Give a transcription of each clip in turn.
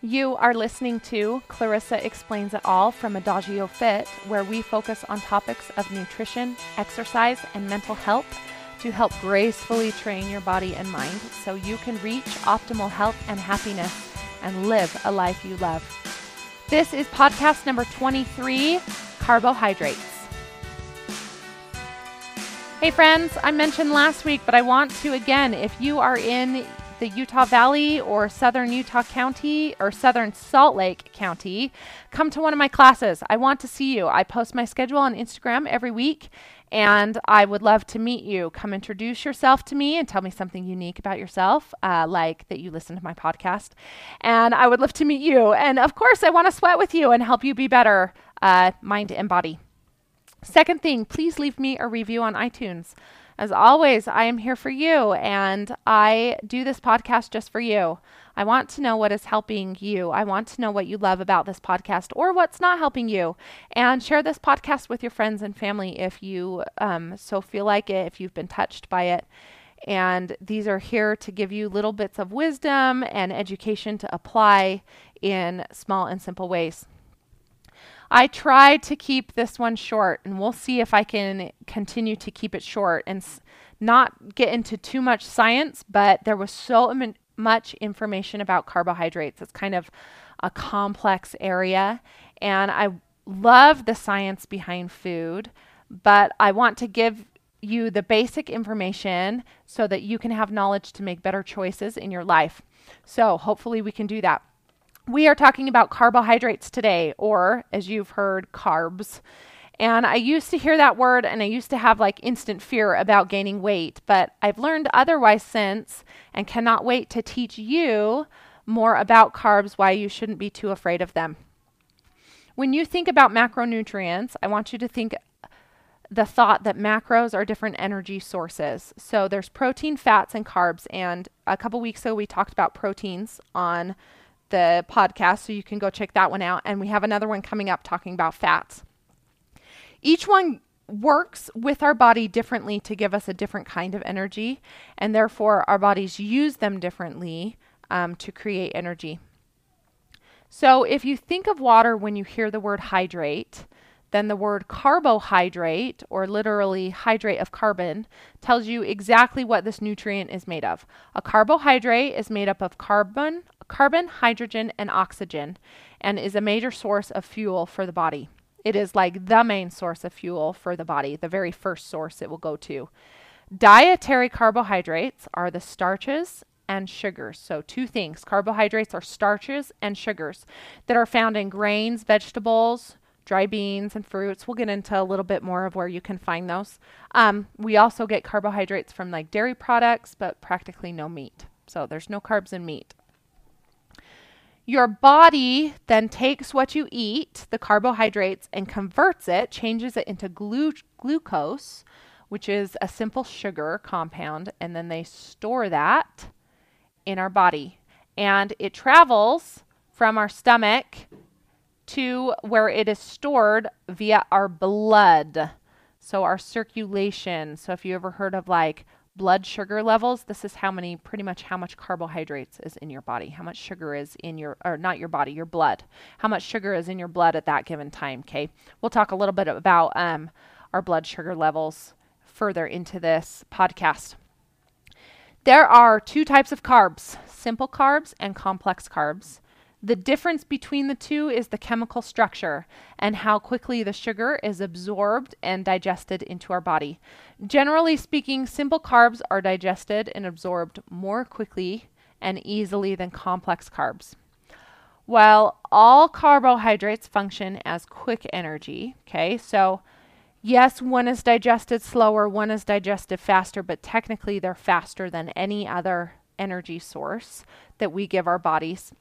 You are listening to Clarissa Explains It All from Adagio Fit, where we focus on topics of nutrition, exercise, and mental health to help gracefully train your body and mind so you can reach optimal health and happiness and live a life you love. This is podcast number 23 Carbohydrates. Hey, friends, I mentioned last week, but I want to again if you are in the Utah Valley or Southern Utah County or Southern Salt Lake County, come to one of my classes. I want to see you. I post my schedule on Instagram every week and I would love to meet you. Come introduce yourself to me and tell me something unique about yourself, uh, like that you listen to my podcast. And I would love to meet you. And of course, I want to sweat with you and help you be better, uh, mind and body. Second thing, please leave me a review on iTunes. As always, I am here for you and I do this podcast just for you. I want to know what is helping you. I want to know what you love about this podcast or what's not helping you. And share this podcast with your friends and family if you um, so feel like it, if you've been touched by it. And these are here to give you little bits of wisdom and education to apply in small and simple ways. I tried to keep this one short, and we'll see if I can continue to keep it short and s- not get into too much science, but there was so Im- much information about carbohydrates. It's kind of a complex area, and I love the science behind food, but I want to give you the basic information so that you can have knowledge to make better choices in your life. So, hopefully, we can do that. We are talking about carbohydrates today, or as you've heard, carbs. And I used to hear that word and I used to have like instant fear about gaining weight, but I've learned otherwise since and cannot wait to teach you more about carbs, why you shouldn't be too afraid of them. When you think about macronutrients, I want you to think the thought that macros are different energy sources. So there's protein, fats, and carbs. And a couple weeks ago, we talked about proteins on the podcast, so you can go check that one out. And we have another one coming up talking about fats. Each one works with our body differently to give us a different kind of energy, and therefore our bodies use them differently um, to create energy. So if you think of water when you hear the word hydrate, then the word carbohydrate, or literally hydrate of carbon, tells you exactly what this nutrient is made of. A carbohydrate is made up of carbon, carbon, hydrogen, and oxygen, and is a major source of fuel for the body. It is like the main source of fuel for the body, the very first source it will go to. Dietary carbohydrates are the starches and sugars. So, two things carbohydrates are starches and sugars that are found in grains, vegetables, dry beans, and fruits. We'll get into a little bit more of where you can find those. Um, we also get carbohydrates from like dairy products, but practically no meat. So, there's no carbs in meat. Your body then takes what you eat, the carbohydrates, and converts it, changes it into glu- glucose, which is a simple sugar compound, and then they store that in our body. And it travels from our stomach to where it is stored via our blood. So, our circulation. So, if you ever heard of like blood sugar levels, this is how many, pretty much how much carbohydrates is in your body, how much sugar is in your, or not your body, your blood, how much sugar is in your blood at that given time. Okay. We'll talk a little bit about um, our blood sugar levels further into this podcast. There are two types of carbs simple carbs and complex carbs. The difference between the two is the chemical structure and how quickly the sugar is absorbed and digested into our body. Generally speaking, simple carbs are digested and absorbed more quickly and easily than complex carbs. While all carbohydrates function as quick energy, okay, so yes, one is digested slower, one is digested faster, but technically they're faster than any other energy source that we give our bodies.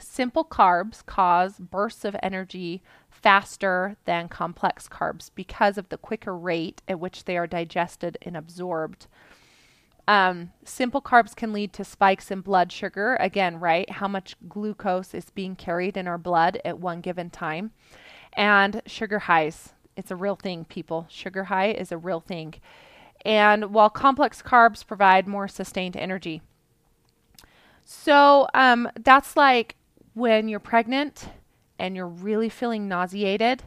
Simple carbs cause bursts of energy faster than complex carbs because of the quicker rate at which they are digested and absorbed. Um, simple carbs can lead to spikes in blood sugar. Again, right? How much glucose is being carried in our blood at one given time. And sugar highs. It's a real thing, people. Sugar high is a real thing. And while complex carbs provide more sustained energy. So um, that's like when you're pregnant and you're really feeling nauseated,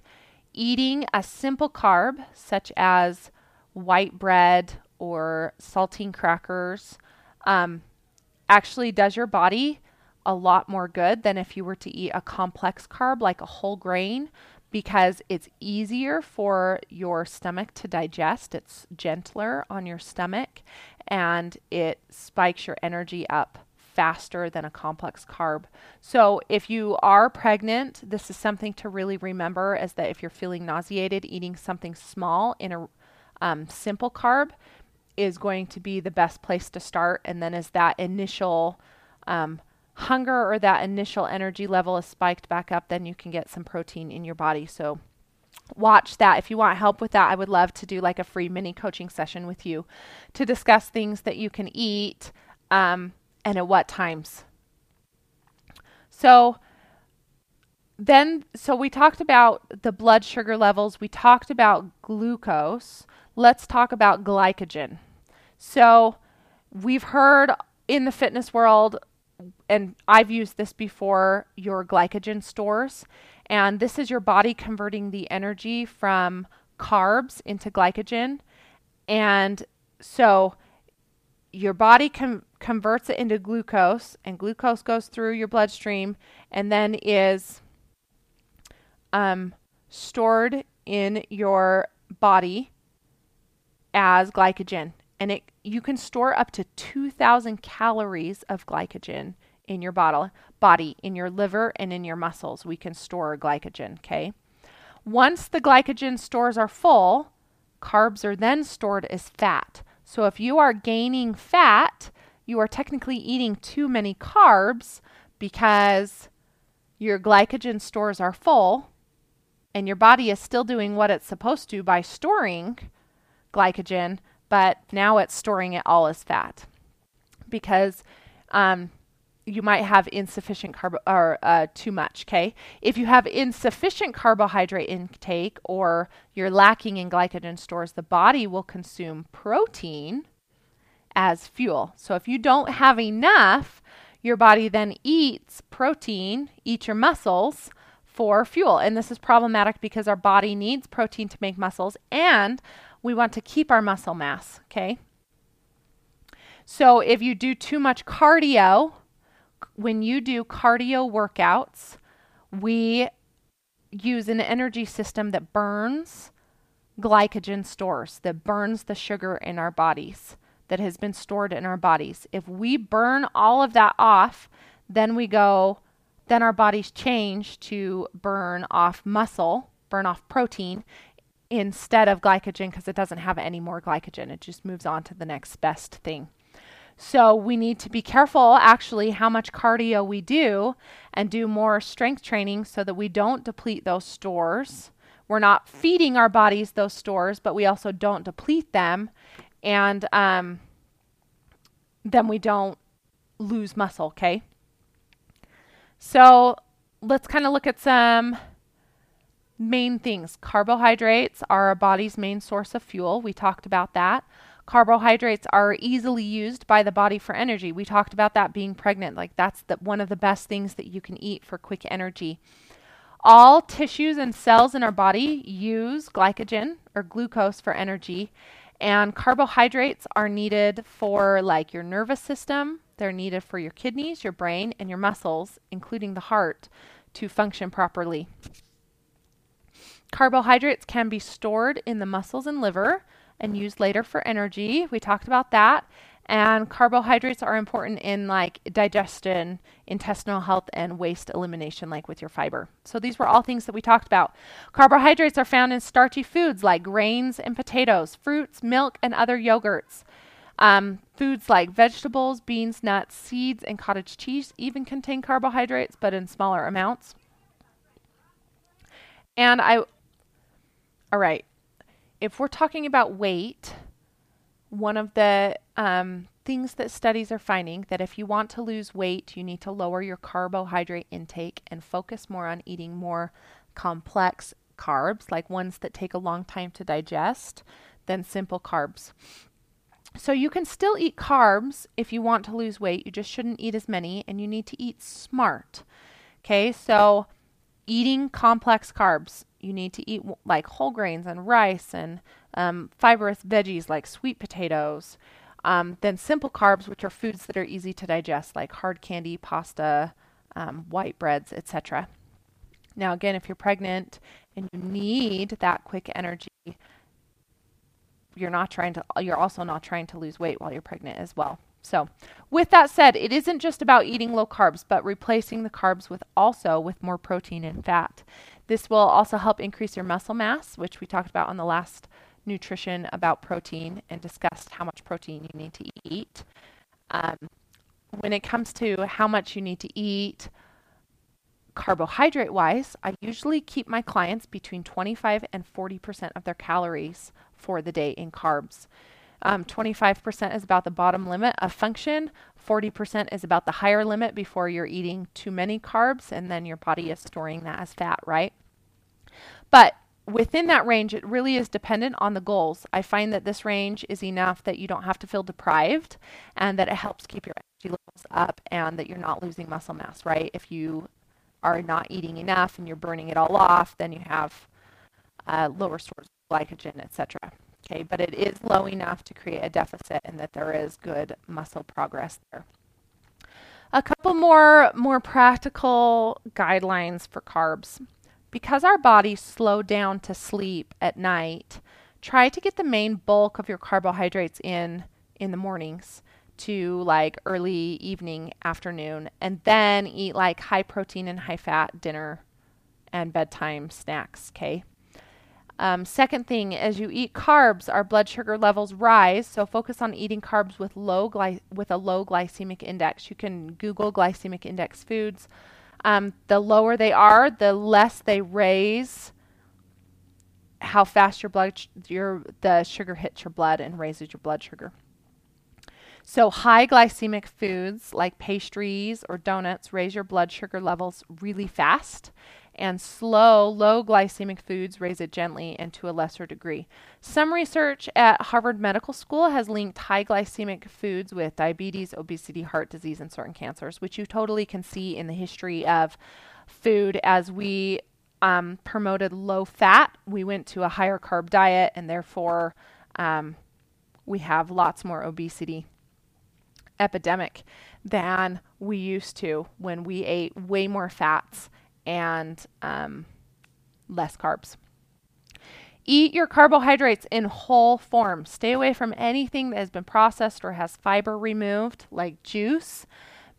eating a simple carb such as white bread or saltine crackers um, actually does your body a lot more good than if you were to eat a complex carb like a whole grain because it's easier for your stomach to digest. It's gentler on your stomach and it spikes your energy up faster than a complex carb. So if you are pregnant, this is something to really remember is that if you're feeling nauseated, eating something small in a um, simple carb is going to be the best place to start. And then as that initial um, hunger or that initial energy level is spiked back up, then you can get some protein in your body. So watch that. If you want help with that, I would love to do like a free mini coaching session with you to discuss things that you can eat um, and at what times. So then, so we talked about the blood sugar levels, we talked about glucose. Let's talk about glycogen. So we've heard in the fitness world, and I've used this before, your glycogen stores. And this is your body converting the energy from carbs into glycogen. And so your body com- converts it into glucose, and glucose goes through your bloodstream and then is um, stored in your body as glycogen. And it you can store up to 2,000 calories of glycogen in your bottle, body, in your liver, and in your muscles. We can store glycogen, okay? Once the glycogen stores are full, carbs are then stored as fat. So if you are gaining fat, you are technically eating too many carbs because your glycogen stores are full and your body is still doing what it's supposed to by storing glycogen, but now it's storing it all as fat. Because um, you might have insufficient carb or uh, too much. Okay, if you have insufficient carbohydrate intake or you're lacking in glycogen stores, the body will consume protein as fuel. So if you don't have enough, your body then eats protein, eats your muscles for fuel. And this is problematic because our body needs protein to make muscles and we want to keep our muscle mass, okay? So if you do too much cardio, when you do cardio workouts, we use an energy system that burns glycogen stores, that burns the sugar in our bodies that has been stored in our bodies. If we burn all of that off, then we go, then our bodies change to burn off muscle, burn off protein, instead of glycogen because it doesn't have any more glycogen. It just moves on to the next best thing. So we need to be careful actually how much cardio we do and do more strength training so that we don't deplete those stores. We're not feeding our bodies those stores, but we also don't deplete them. And um, then we don't lose muscle, okay? So let's kind of look at some main things. Carbohydrates are our body's main source of fuel. We talked about that. Carbohydrates are easily used by the body for energy. We talked about that being pregnant. Like that's the, one of the best things that you can eat for quick energy. All tissues and cells in our body use glycogen or glucose for energy, and carbohydrates are needed for like your nervous system, they're needed for your kidneys, your brain, and your muscles, including the heart, to function properly. Carbohydrates can be stored in the muscles and liver and used later for energy. We talked about that. And carbohydrates are important in like digestion, intestinal health, and waste elimination, like with your fiber. So these were all things that we talked about. Carbohydrates are found in starchy foods like grains and potatoes, fruits, milk, and other yogurts. Um, foods like vegetables, beans, nuts, seeds, and cottage cheese even contain carbohydrates, but in smaller amounts. And I all right. If we're talking about weight, one of the um, things that studies are finding that if you want to lose weight, you need to lower your carbohydrate intake and focus more on eating more complex carbs, like ones that take a long time to digest, than simple carbs. So you can still eat carbs if you want to lose weight. You just shouldn't eat as many, and you need to eat smart. Okay, so eating complex carbs, you need to eat like whole grains and rice and um, fibrous veggies like sweet potatoes. Um, then simple carbs, which are foods that are easy to digest, like hard candy, pasta, um, white breads, etc. Now, again, if you're pregnant and you need that quick energy, you're not trying to. You're also not trying to lose weight while you're pregnant as well. So, with that said, it isn't just about eating low carbs, but replacing the carbs with also with more protein and fat. This will also help increase your muscle mass, which we talked about on the last nutrition about protein and discussed how much protein you need to eat. Um, when it comes to how much you need to eat, carbohydrate wise, I usually keep my clients between 25 and 40% of their calories for the day in carbs. Um, 25% is about the bottom limit of function. 40% is about the higher limit before you're eating too many carbs, and then your body is storing that as fat, right? But within that range, it really is dependent on the goals. I find that this range is enough that you don't have to feel deprived and that it helps keep your energy levels up and that you're not losing muscle mass, right? If you are not eating enough and you're burning it all off, then you have uh, lower stores of glycogen, etc. Okay, but it is low enough to create a deficit and that there is good muscle progress there. A couple more more practical guidelines for carbs. Because our bodies slow down to sleep at night, try to get the main bulk of your carbohydrates in in the mornings to like early evening, afternoon, and then eat like high protein and high fat dinner and bedtime snacks, okay? Um, second thing, as you eat carbs, our blood sugar levels rise. So focus on eating carbs with low gly- with a low glycemic index. You can Google glycemic index foods. Um, the lower they are, the less they raise how fast your blood sh- your the sugar hits your blood and raises your blood sugar. So high glycemic foods like pastries or donuts raise your blood sugar levels really fast and slow, low glycemic foods raise it gently and to a lesser degree. Some research at Harvard Medical School has linked high glycemic foods with diabetes, obesity, heart disease, and certain cancers, which you totally can see in the history of food as we um, promoted low fat. We went to a higher carb diet, and therefore um, we have lots more obesity epidemic than we used to when we ate way more fats and um, less carbs. Eat your carbohydrates in whole form. Stay away from anything that has been processed or has fiber removed, like juice,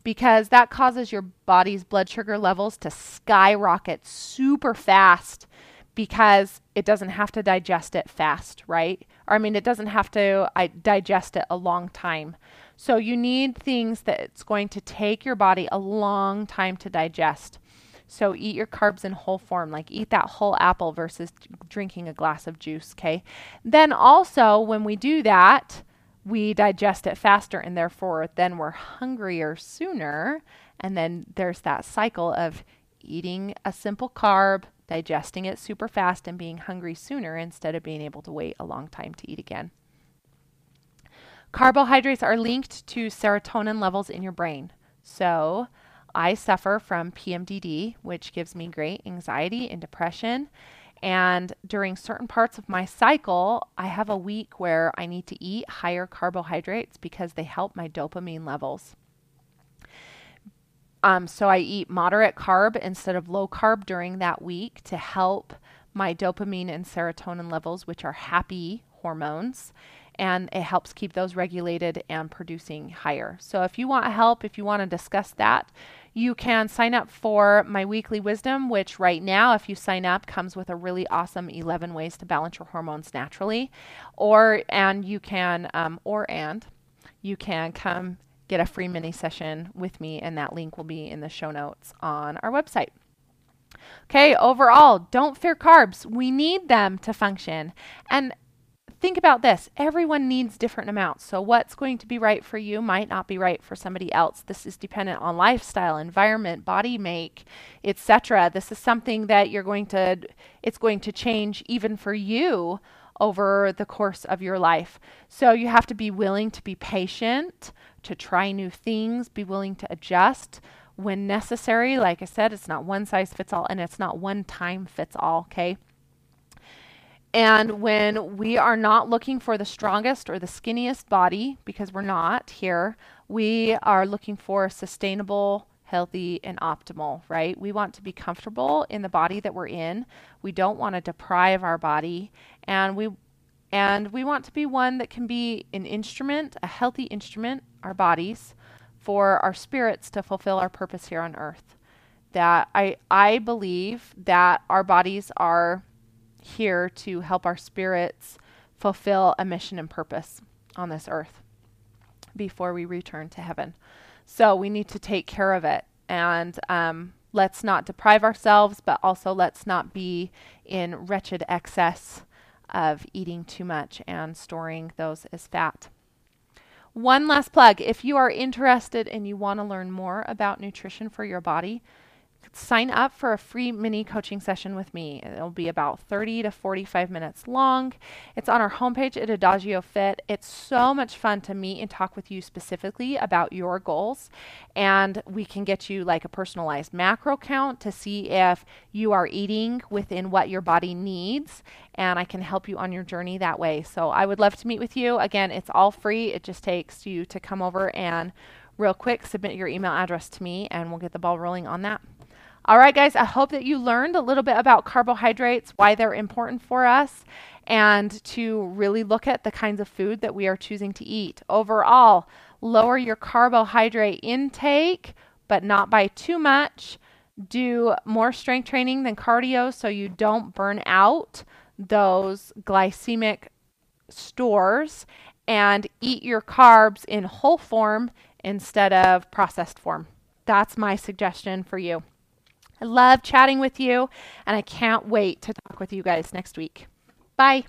because that causes your body's blood sugar levels to skyrocket super fast because it doesn't have to digest it fast, right? Or, I mean, it doesn't have to I, digest it a long time. So, you need things that it's going to take your body a long time to digest. So eat your carbs in whole form, like eat that whole apple versus drinking a glass of juice, okay? Then also, when we do that, we digest it faster and therefore then we're hungrier sooner. And then there's that cycle of eating a simple carb, digesting it super fast, and being hungry sooner instead of being able to wait a long time to eat again. Carbohydrates are linked to serotonin levels in your brain. So, I suffer from PMDD, which gives me great anxiety and depression. And during certain parts of my cycle, I have a week where I need to eat higher carbohydrates because they help my dopamine levels. Um, so I eat moderate carb instead of low carb during that week to help my dopamine and serotonin levels, which are happy hormones and it helps keep those regulated and producing higher. So if you want help, if you want to discuss that, you can sign up for my weekly wisdom, which right now, if you sign up, comes with a really awesome 11 ways to balance your hormones naturally. Or, and you can, um, or, and you can come get a free mini session with me, and that link will be in the show notes on our website. Okay, overall, don't fear carbs. We need them to function. And think about this everyone needs different amounts. So, what's going to be right for you might not be right for somebody else. This is dependent on lifestyle, environment, body make, etc. This is something that you're going to, it's going to change even for you over the course of your life. So, you have to be willing to be patient, to try new things, be willing to adjust when necessary. Like I said, it's not one size fits all and it's not one time fits all, okay? And when we are not looking for the strongest or the skinniest body, because we're not here, we are looking for sustainable, healthy, and optimal, right? We want to be comfortable in the body that we're in. We don't want to deprive our body, and we and we want to be one that can be an instrument, a healthy instrument, our bodies, for our spirits to fulfill our purpose here on earth. That I I believe that our bodies are here to help our spirits fulfill a mission and purpose on this earth before we return to heaven. So we need to take care of it. And um, let's not deprive ourselves, but also let's not be in wretched excess of eating too much and storing those as fat. One last plug if you are interested and you want to learn more about nutrition for your body, sign up for a free mini coaching session with me. It'll be about 30 to 45 minutes long. It's on our homepage at Adagio Fit. It's so much fun to meet and talk with you specifically about your goals. And we can get you like a personalized macro count to see if you are eating within what your body needs. And I can help you on your journey that way. So I would love to meet with you. Again, it's all free. It just takes you to come over and real quick submit your email address to me and we'll get the ball rolling on that. All right, guys, I hope that you learned a little bit about carbohydrates, why they're important for us, and to really look at the kinds of food that we are choosing to eat. Overall, lower your carbohydrate intake, but not by too much. Do more strength training than cardio so you don't burn out those glycemic stores and eat your carbs in whole form instead of processed form. That's my suggestion for you. I love chatting with you, and I can't wait to talk with you guys next week. Bye.